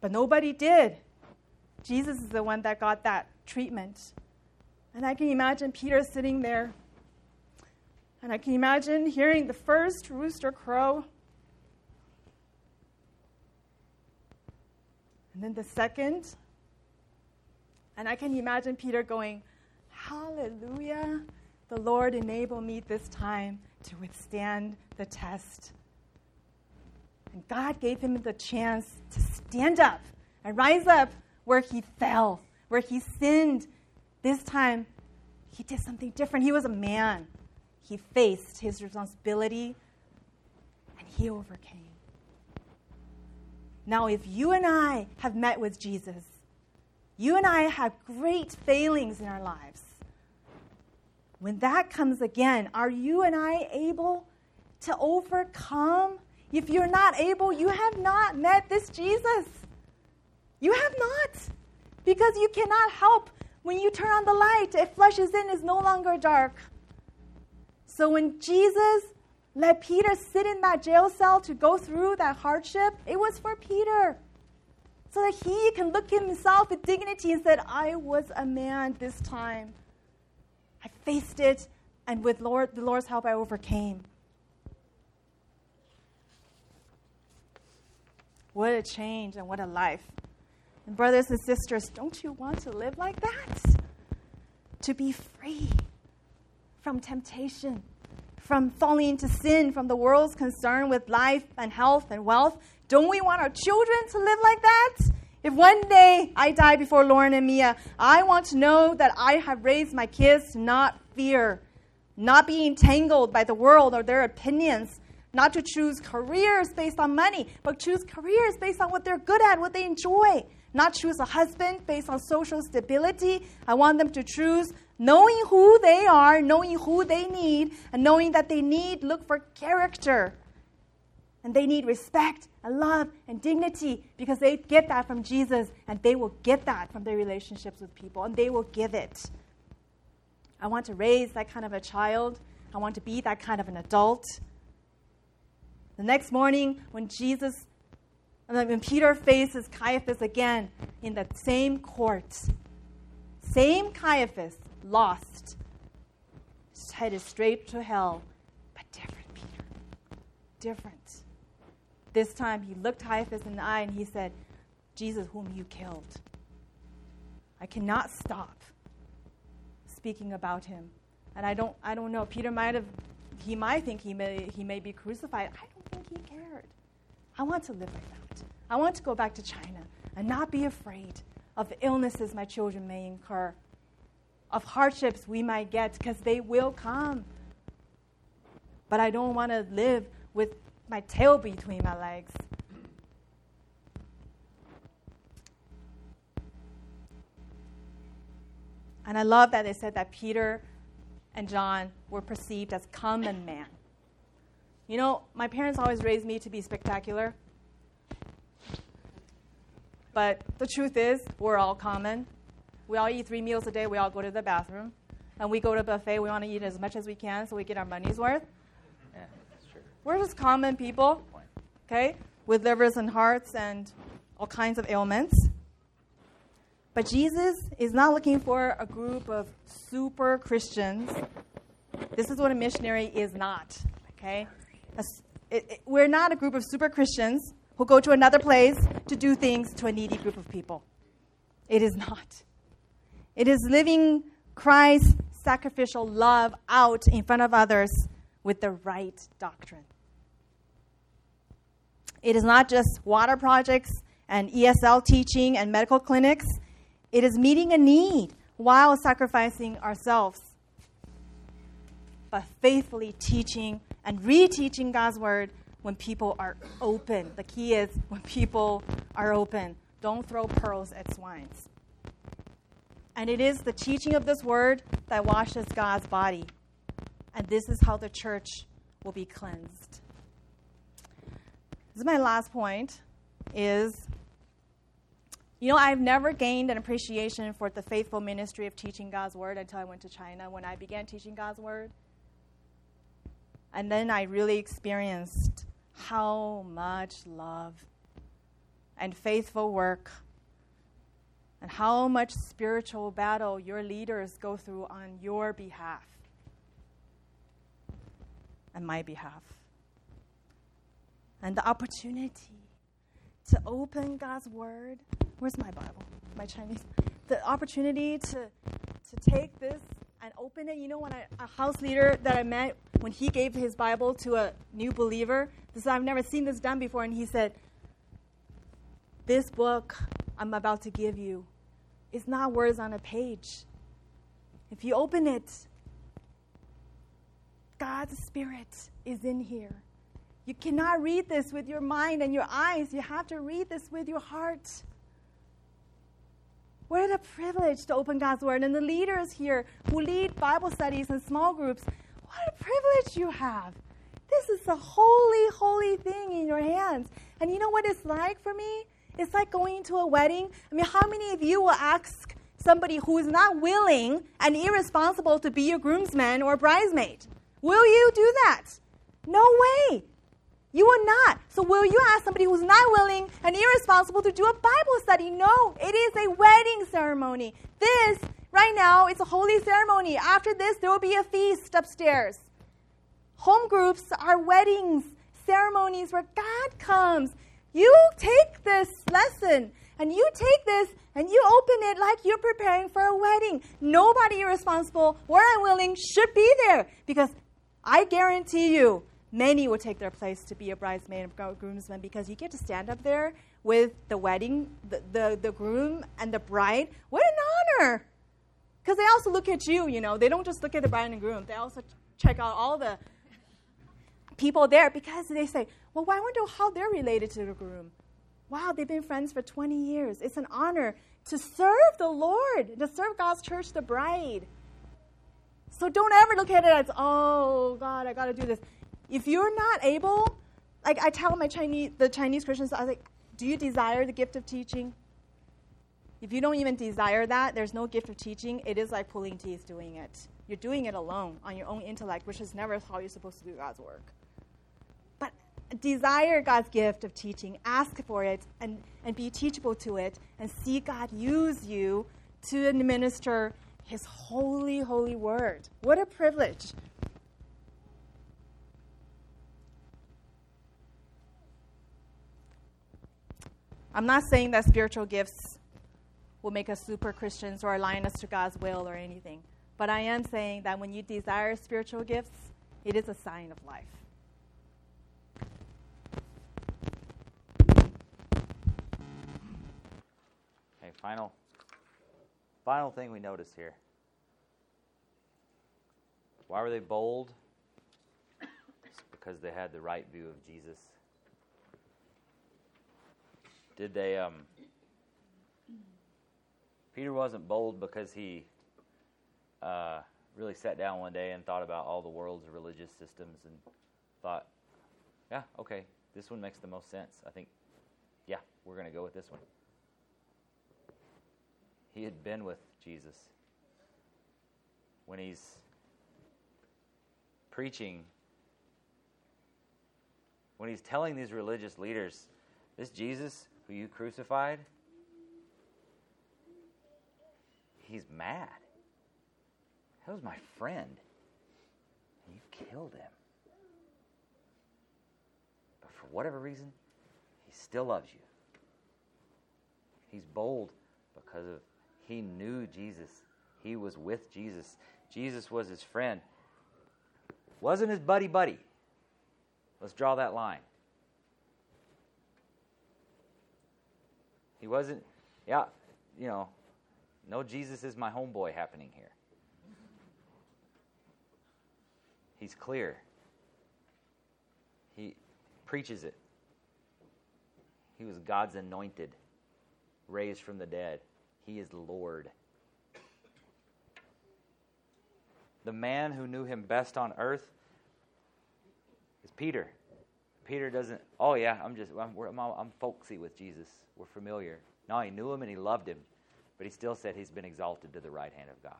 But nobody did. Jesus is the one that got that treatment. And I can imagine Peter sitting there. And I can imagine hearing the first rooster crow. And then the second. And I can imagine Peter going, Hallelujah. The Lord enable me this time to withstand the test. And God gave him the chance to stand up and rise up where he fell, where he sinned this time, he did something different. He was a man. He faced his responsibility and he overcame. Now, if you and I have met with Jesus, you and I have great failings in our lives. When that comes again, are you and I able to overcome? If you're not able, you have not met this Jesus. You have not. Because you cannot help when you turn on the light, it flushes in, it's no longer dark. So when Jesus let Peter sit in that jail cell to go through that hardship, it was for Peter. So that he can look at himself with dignity and said, I was a man this time. I faced it, and with Lord, the Lord's help, I overcame. What a change and what a life. And, brothers and sisters, don't you want to live like that? To be free from temptation, from falling into sin, from the world's concern with life and health and wealth. Don't we want our children to live like that? If one day I die before Lauren and Mia, I want to know that I have raised my kids to not fear, not be entangled by the world or their opinions, not to choose careers based on money, but choose careers based on what they're good at, what they enjoy. Not choose a husband based on social stability. I want them to choose knowing who they are, knowing who they need, and knowing that they need look for character. And they need respect and love and dignity because they get that from Jesus and they will get that from their relationships with people and they will give it. I want to raise that kind of a child. I want to be that kind of an adult. The next morning, when Jesus, when Peter faces Caiaphas again in that same court, same Caiaphas, lost, headed straight to hell, but different Peter, different. This time he looked Caiaphas in the eye and he said, Jesus, whom you killed. I cannot stop speaking about him. And I don't, I don't know. Peter might have, he might think he may, he may be crucified. I don't think he cared. I want to live like that. I want to go back to China and not be afraid of the illnesses my children may incur, of hardships we might get, because they will come. But I don't want to live with my tail between my legs. And I love that they said that Peter and John were perceived as common man. You know, my parents always raised me to be spectacular. But the truth is, we're all common. We all eat three meals a day. We all go to the bathroom. And we go to a buffet. We want to eat as much as we can so we get our money's worth. Yeah, that's true. We're just common people, okay, with livers and hearts and all kinds of ailments. But Jesus is not looking for a group of super Christians. This is what a missionary is not, okay? A it- it- we're not a group of super Christians who go to another place to do things to a needy group of people. It is not. It is living Christ's sacrificial love out in front of others with the right doctrine. It is not just water projects and ESL teaching and medical clinics. It is meeting a need while sacrificing ourselves, but faithfully teaching and reteaching God's word when people are open. The key is when people are open. Don't throw pearls at swines. And it is the teaching of this word that washes God's body. And this is how the church will be cleansed. This is my last point is you know, I've never gained an appreciation for the faithful ministry of teaching God's word until I went to China when I began teaching God's word. And then I really experienced how much love and faithful work and how much spiritual battle your leaders go through on your behalf and my behalf. And the opportunity to open God's Word. Where's my Bible? My Chinese. The opportunity to, to take this and open it. You know, when I, a house leader that I met, when he gave his Bible to a new believer, this I've never seen this done before, and he said, This book I'm about to give you is not words on a page. If you open it, God's Spirit is in here. You cannot read this with your mind and your eyes. You have to read this with your heart. What a privilege to open God's Word. And the leaders here who lead Bible studies and small groups, what a privilege you have. This is a holy, holy thing in your hands. And you know what it's like for me? It's like going to a wedding. I mean, how many of you will ask somebody who is not willing and irresponsible to be your groomsman or bridesmaid? Will you do that? No way. You will not. So, will you ask somebody who's not willing and irresponsible to do a Bible study? No, it is a wedding ceremony. This, right now, it's a holy ceremony. After this, there will be a feast upstairs. Home groups are weddings, ceremonies where God comes. You take this lesson and you take this and you open it like you're preparing for a wedding. Nobody irresponsible or unwilling should be there because I guarantee you, many will take their place to be a bridesmaid or groomsman because you get to stand up there with the wedding, the, the, the groom and the bride. What an honor! Because they also look at you, you know. They don't just look at the bride and groom, they also check out all the people there because they say, well, I wonder how they're related to the groom. Wow, they've been friends for 20 years. It's an honor to serve the Lord, to serve God's church, the bride. So don't ever look at it as, oh, God, I got to do this. If you're not able, like I tell my Chinese, the Chinese Christians, I was like, do you desire the gift of teaching? If you don't even desire that, there's no gift of teaching. It is like pulling teeth doing it. You're doing it alone on your own intellect, which is never how you're supposed to do God's work. Desire God's gift of teaching, ask for it, and, and be teachable to it, and see God use you to administer His holy, holy word. What a privilege. I'm not saying that spiritual gifts will make us super Christians or align us to God's will or anything. But I am saying that when you desire spiritual gifts, it is a sign of life. Okay, final final thing we notice here. Why were they bold? It's because they had the right view of Jesus. Did they um Peter wasn't bold because he uh, really sat down one day and thought about all the world's religious systems and thought, yeah, okay, this one makes the most sense. I think, yeah, we're going to go with this one. He had been with Jesus. When he's preaching, when he's telling these religious leaders, this Jesus who you crucified, he's mad. That was my friend. You killed him. But for whatever reason, he still loves you. He's bold because of he knew Jesus. He was with Jesus. Jesus was his friend. Wasn't his buddy buddy. Let's draw that line. He wasn't, yeah, you know, no Jesus is my homeboy happening here. He's clear. He preaches it. He was God's anointed, raised from the dead. He is Lord. The man who knew him best on earth is Peter. Peter doesn't, oh yeah, I'm just, I'm, I'm, I'm folksy with Jesus. We're familiar. No, he knew him and he loved him, but he still said he's been exalted to the right hand of God.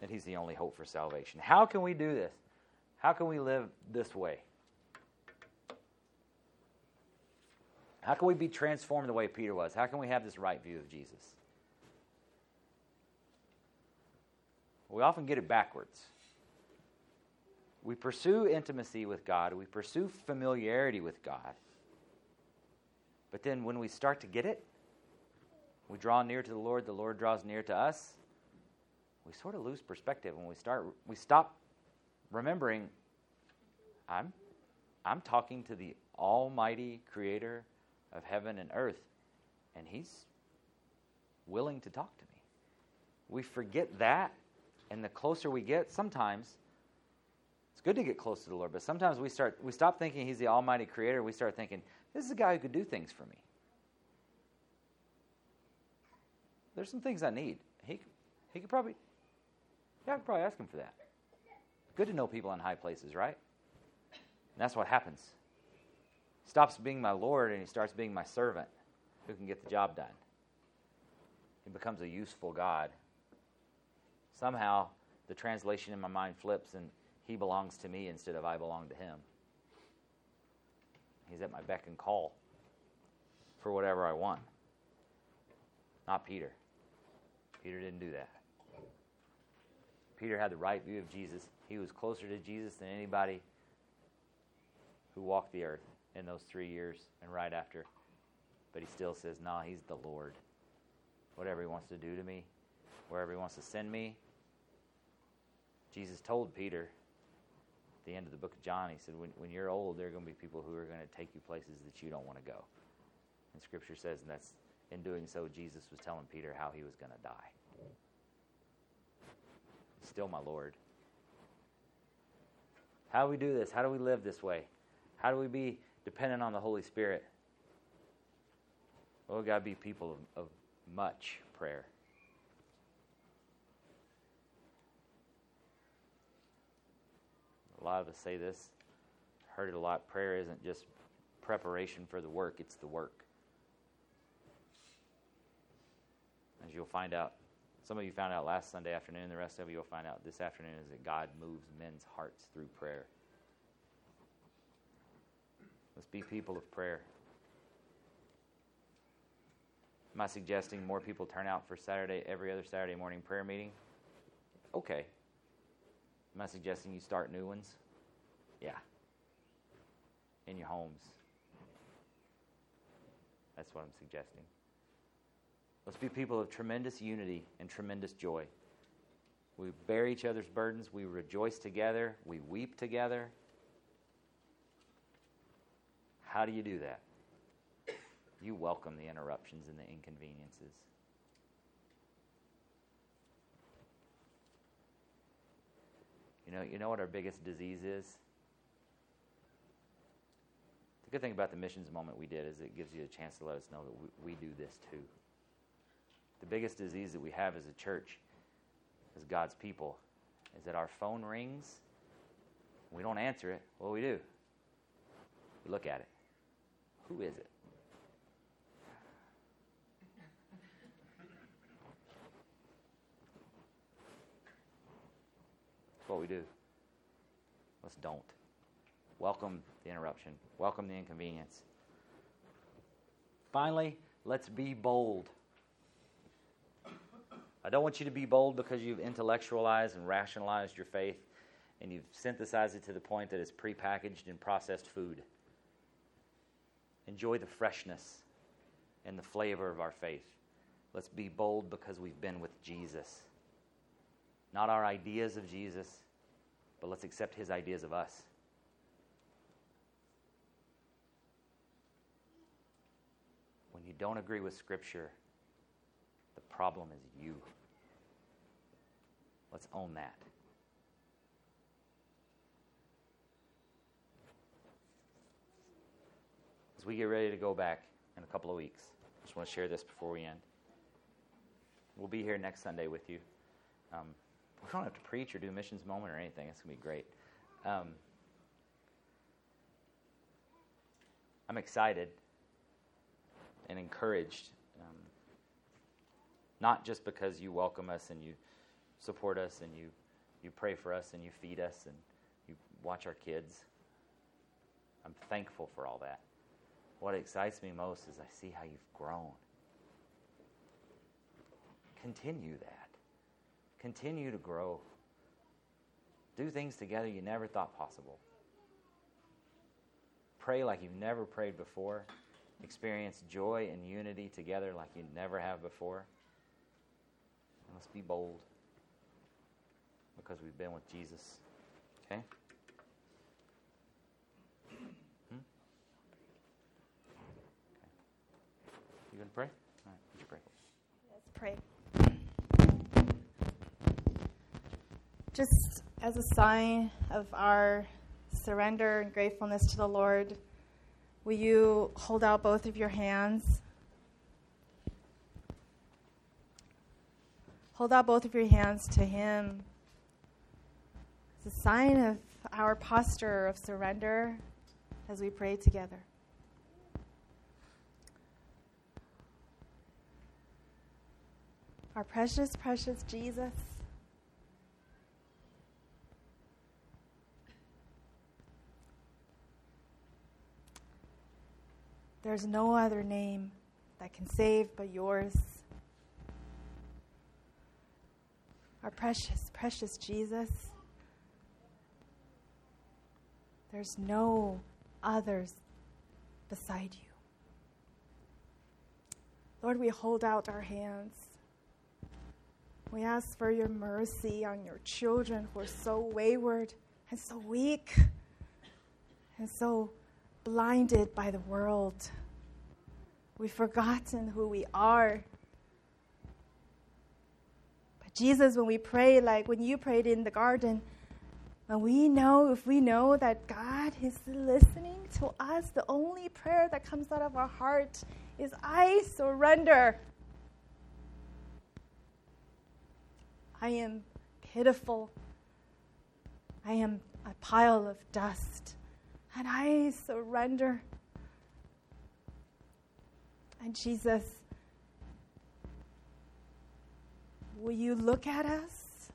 That he's the only hope for salvation. How can we do this? How can we live this way? How can we be transformed the way Peter was? How can we have this right view of Jesus? We often get it backwards. We pursue intimacy with God, we pursue familiarity with God. But then when we start to get it, we draw near to the Lord, the Lord draws near to us. We sort of lose perspective when we start we stop remembering I'm I'm talking to the almighty creator of heaven and earth and he's willing to talk to me. We forget that and the closer we get sometimes It's good to get close to the Lord, but sometimes we start we stop thinking He's the Almighty Creator. We start thinking this is a guy who could do things for me. There's some things I need. He he could probably yeah, I could probably ask him for that. Good to know people in high places, right? And that's what happens. Stops being my Lord and he starts being my servant who can get the job done. He becomes a useful God. Somehow the translation in my mind flips and he belongs to me instead of I belong to him. He's at my beck and call for whatever I want. Not Peter. Peter didn't do that. Peter had the right view of Jesus. He was closer to Jesus than anybody who walked the earth in those three years and right after. But he still says, nah, he's the Lord. Whatever he wants to do to me, wherever he wants to send me. Jesus told Peter at the end of the book of John, he said, when, when you're old, there are going to be people who are going to take you places that you don't want to go. And Scripture says, and that's in doing so, Jesus was telling Peter how he was going to die. Still my Lord. How do we do this? How do we live this way? How do we be dependent on the Holy Spirit? Oh, Got to be people of, of much prayer. A lot of us say this, heard it a lot. Prayer isn't just preparation for the work, it's the work. As you'll find out, some of you found out last Sunday afternoon, the rest of you will find out this afternoon is that God moves men's hearts through prayer. Let's be people of prayer. Am I suggesting more people turn out for Saturday, every other Saturday morning prayer meeting? Okay. Am I suggesting you start new ones? Yeah. In your homes. That's what I'm suggesting. Let's be people of tremendous unity and tremendous joy. We bear each other's burdens. We rejoice together. We weep together. How do you do that? You welcome the interruptions and the inconveniences. You know, you know what our biggest disease is? The good thing about the missions moment we did is it gives you a chance to let us know that we, we do this too. The biggest disease that we have as a church, as God's people, is that our phone rings, we don't answer it. What do we do? We look at it. Who is it? That's what we do. Let's don't. Welcome the interruption. Welcome the inconvenience. Finally, let's be bold. I don't want you to be bold because you've intellectualized and rationalized your faith and you've synthesized it to the point that it's prepackaged and processed food. Enjoy the freshness and the flavor of our faith. Let's be bold because we've been with Jesus. Not our ideas of Jesus, but let's accept his ideas of us. When you don't agree with Scripture, the problem is you. Let's own that. As we get ready to go back in a couple of weeks, I just want to share this before we end. We'll be here next Sunday with you. Um, we don't have to preach or do missions moment or anything. It's going to be great. Um, I'm excited and encouraged, um, not just because you welcome us and you support us and you, you pray for us and you feed us and you watch our kids. I'm thankful for all that. What excites me most is I see how you've grown. Continue that. Continue to grow. Do things together you never thought possible. Pray like you've never prayed before. Experience joy and unity together like you never have before. And let's be bold because we've been with Jesus. Okay? You going to pray? All right, pray? Let's pray. Just as a sign of our surrender and gratefulness to the Lord, will you hold out both of your hands? Hold out both of your hands to Him. It's a sign of our posture of surrender as we pray together. Our precious, precious Jesus. There's no other name that can save but yours. Our precious, precious Jesus. There's no others beside you. Lord, we hold out our hands. We ask for your mercy on your children who are so wayward and so weak and so blinded by the world. We've forgotten who we are. But Jesus, when we pray, like when you prayed in the garden, and we know, if we know that God is listening to us, the only prayer that comes out of our heart is, I surrender. I am pitiful. I am a pile of dust. And I surrender. And Jesus, will you look at us?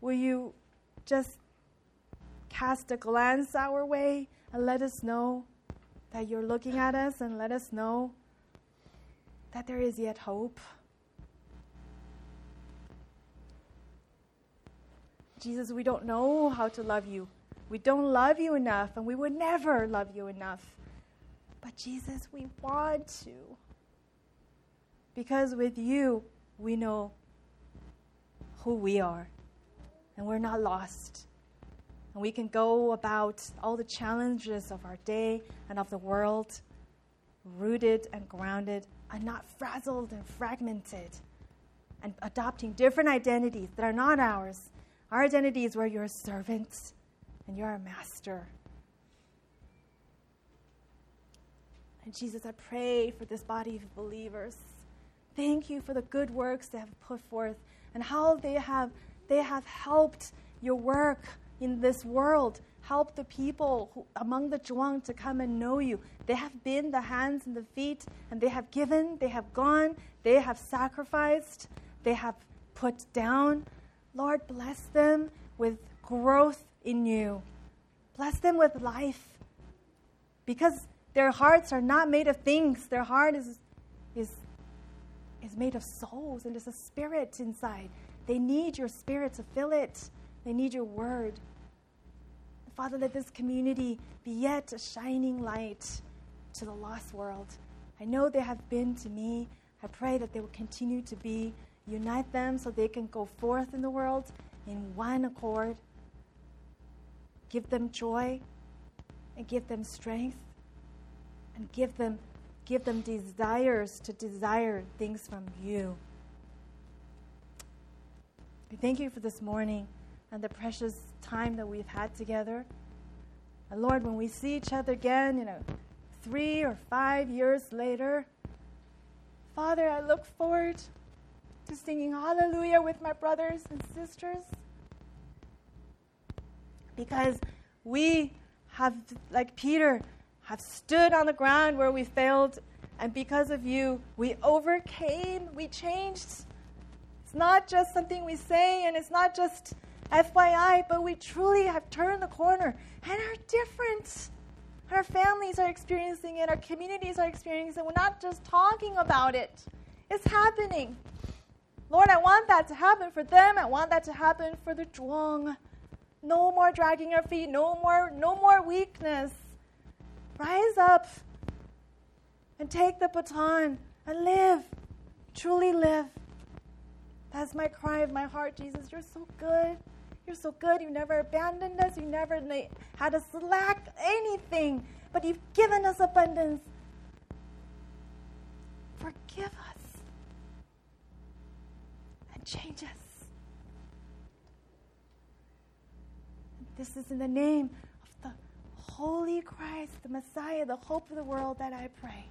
Will you just cast a glance our way and let us know that you're looking at us and let us know that there is yet hope? Jesus, we don't know how to love you. We don't love you enough, and we would never love you enough. But Jesus, we want to. Because with you, we know who we are, and we're not lost. And we can go about all the challenges of our day and of the world rooted and grounded and not frazzled and fragmented and adopting different identities that are not ours our identity is where you're a servant and you're a master. And Jesus, I pray for this body of believers. Thank you for the good works they have put forth and how they have, they have helped your work in this world. Help the people who, among the Zhuang to come and know you. They have been the hands and the feet, and they have given, they have gone, they have sacrificed, they have put down, Lord, bless them with growth in you. Bless them with life. Because their hearts are not made of things, their heart is, is, is made of souls, and there's a spirit inside. They need your spirit to fill it, they need your word. Father, let this community be yet a shining light to the lost world. I know they have been to me. I pray that they will continue to be Unite them so they can go forth in the world in one accord. Give them joy and give them strength and give them give them desires to desire things from you. We thank you for this morning and the precious time that we've had together. And Lord, when we see each other again, you know, three or five years later, Father, I look forward to singing hallelujah with my brothers and sisters because we have, like Peter, have stood on the ground where we failed, and because of you, we overcame, we changed. It's not just something we say, and it's not just FYI, but we truly have turned the corner and are different. Our families are experiencing it, our communities are experiencing it. We're not just talking about it, it's happening. Lord, I want that to happen for them. I want that to happen for the Zhuang. No more dragging our feet. No more, no more weakness. Rise up and take the baton and live. Truly live. That's my cry of my heart, Jesus. You're so good. You're so good. You never abandoned us. You never had us lack anything, but you've given us abundance. Forgive us changes. This is in the name of the Holy Christ, the Messiah, the hope of the world, that I pray.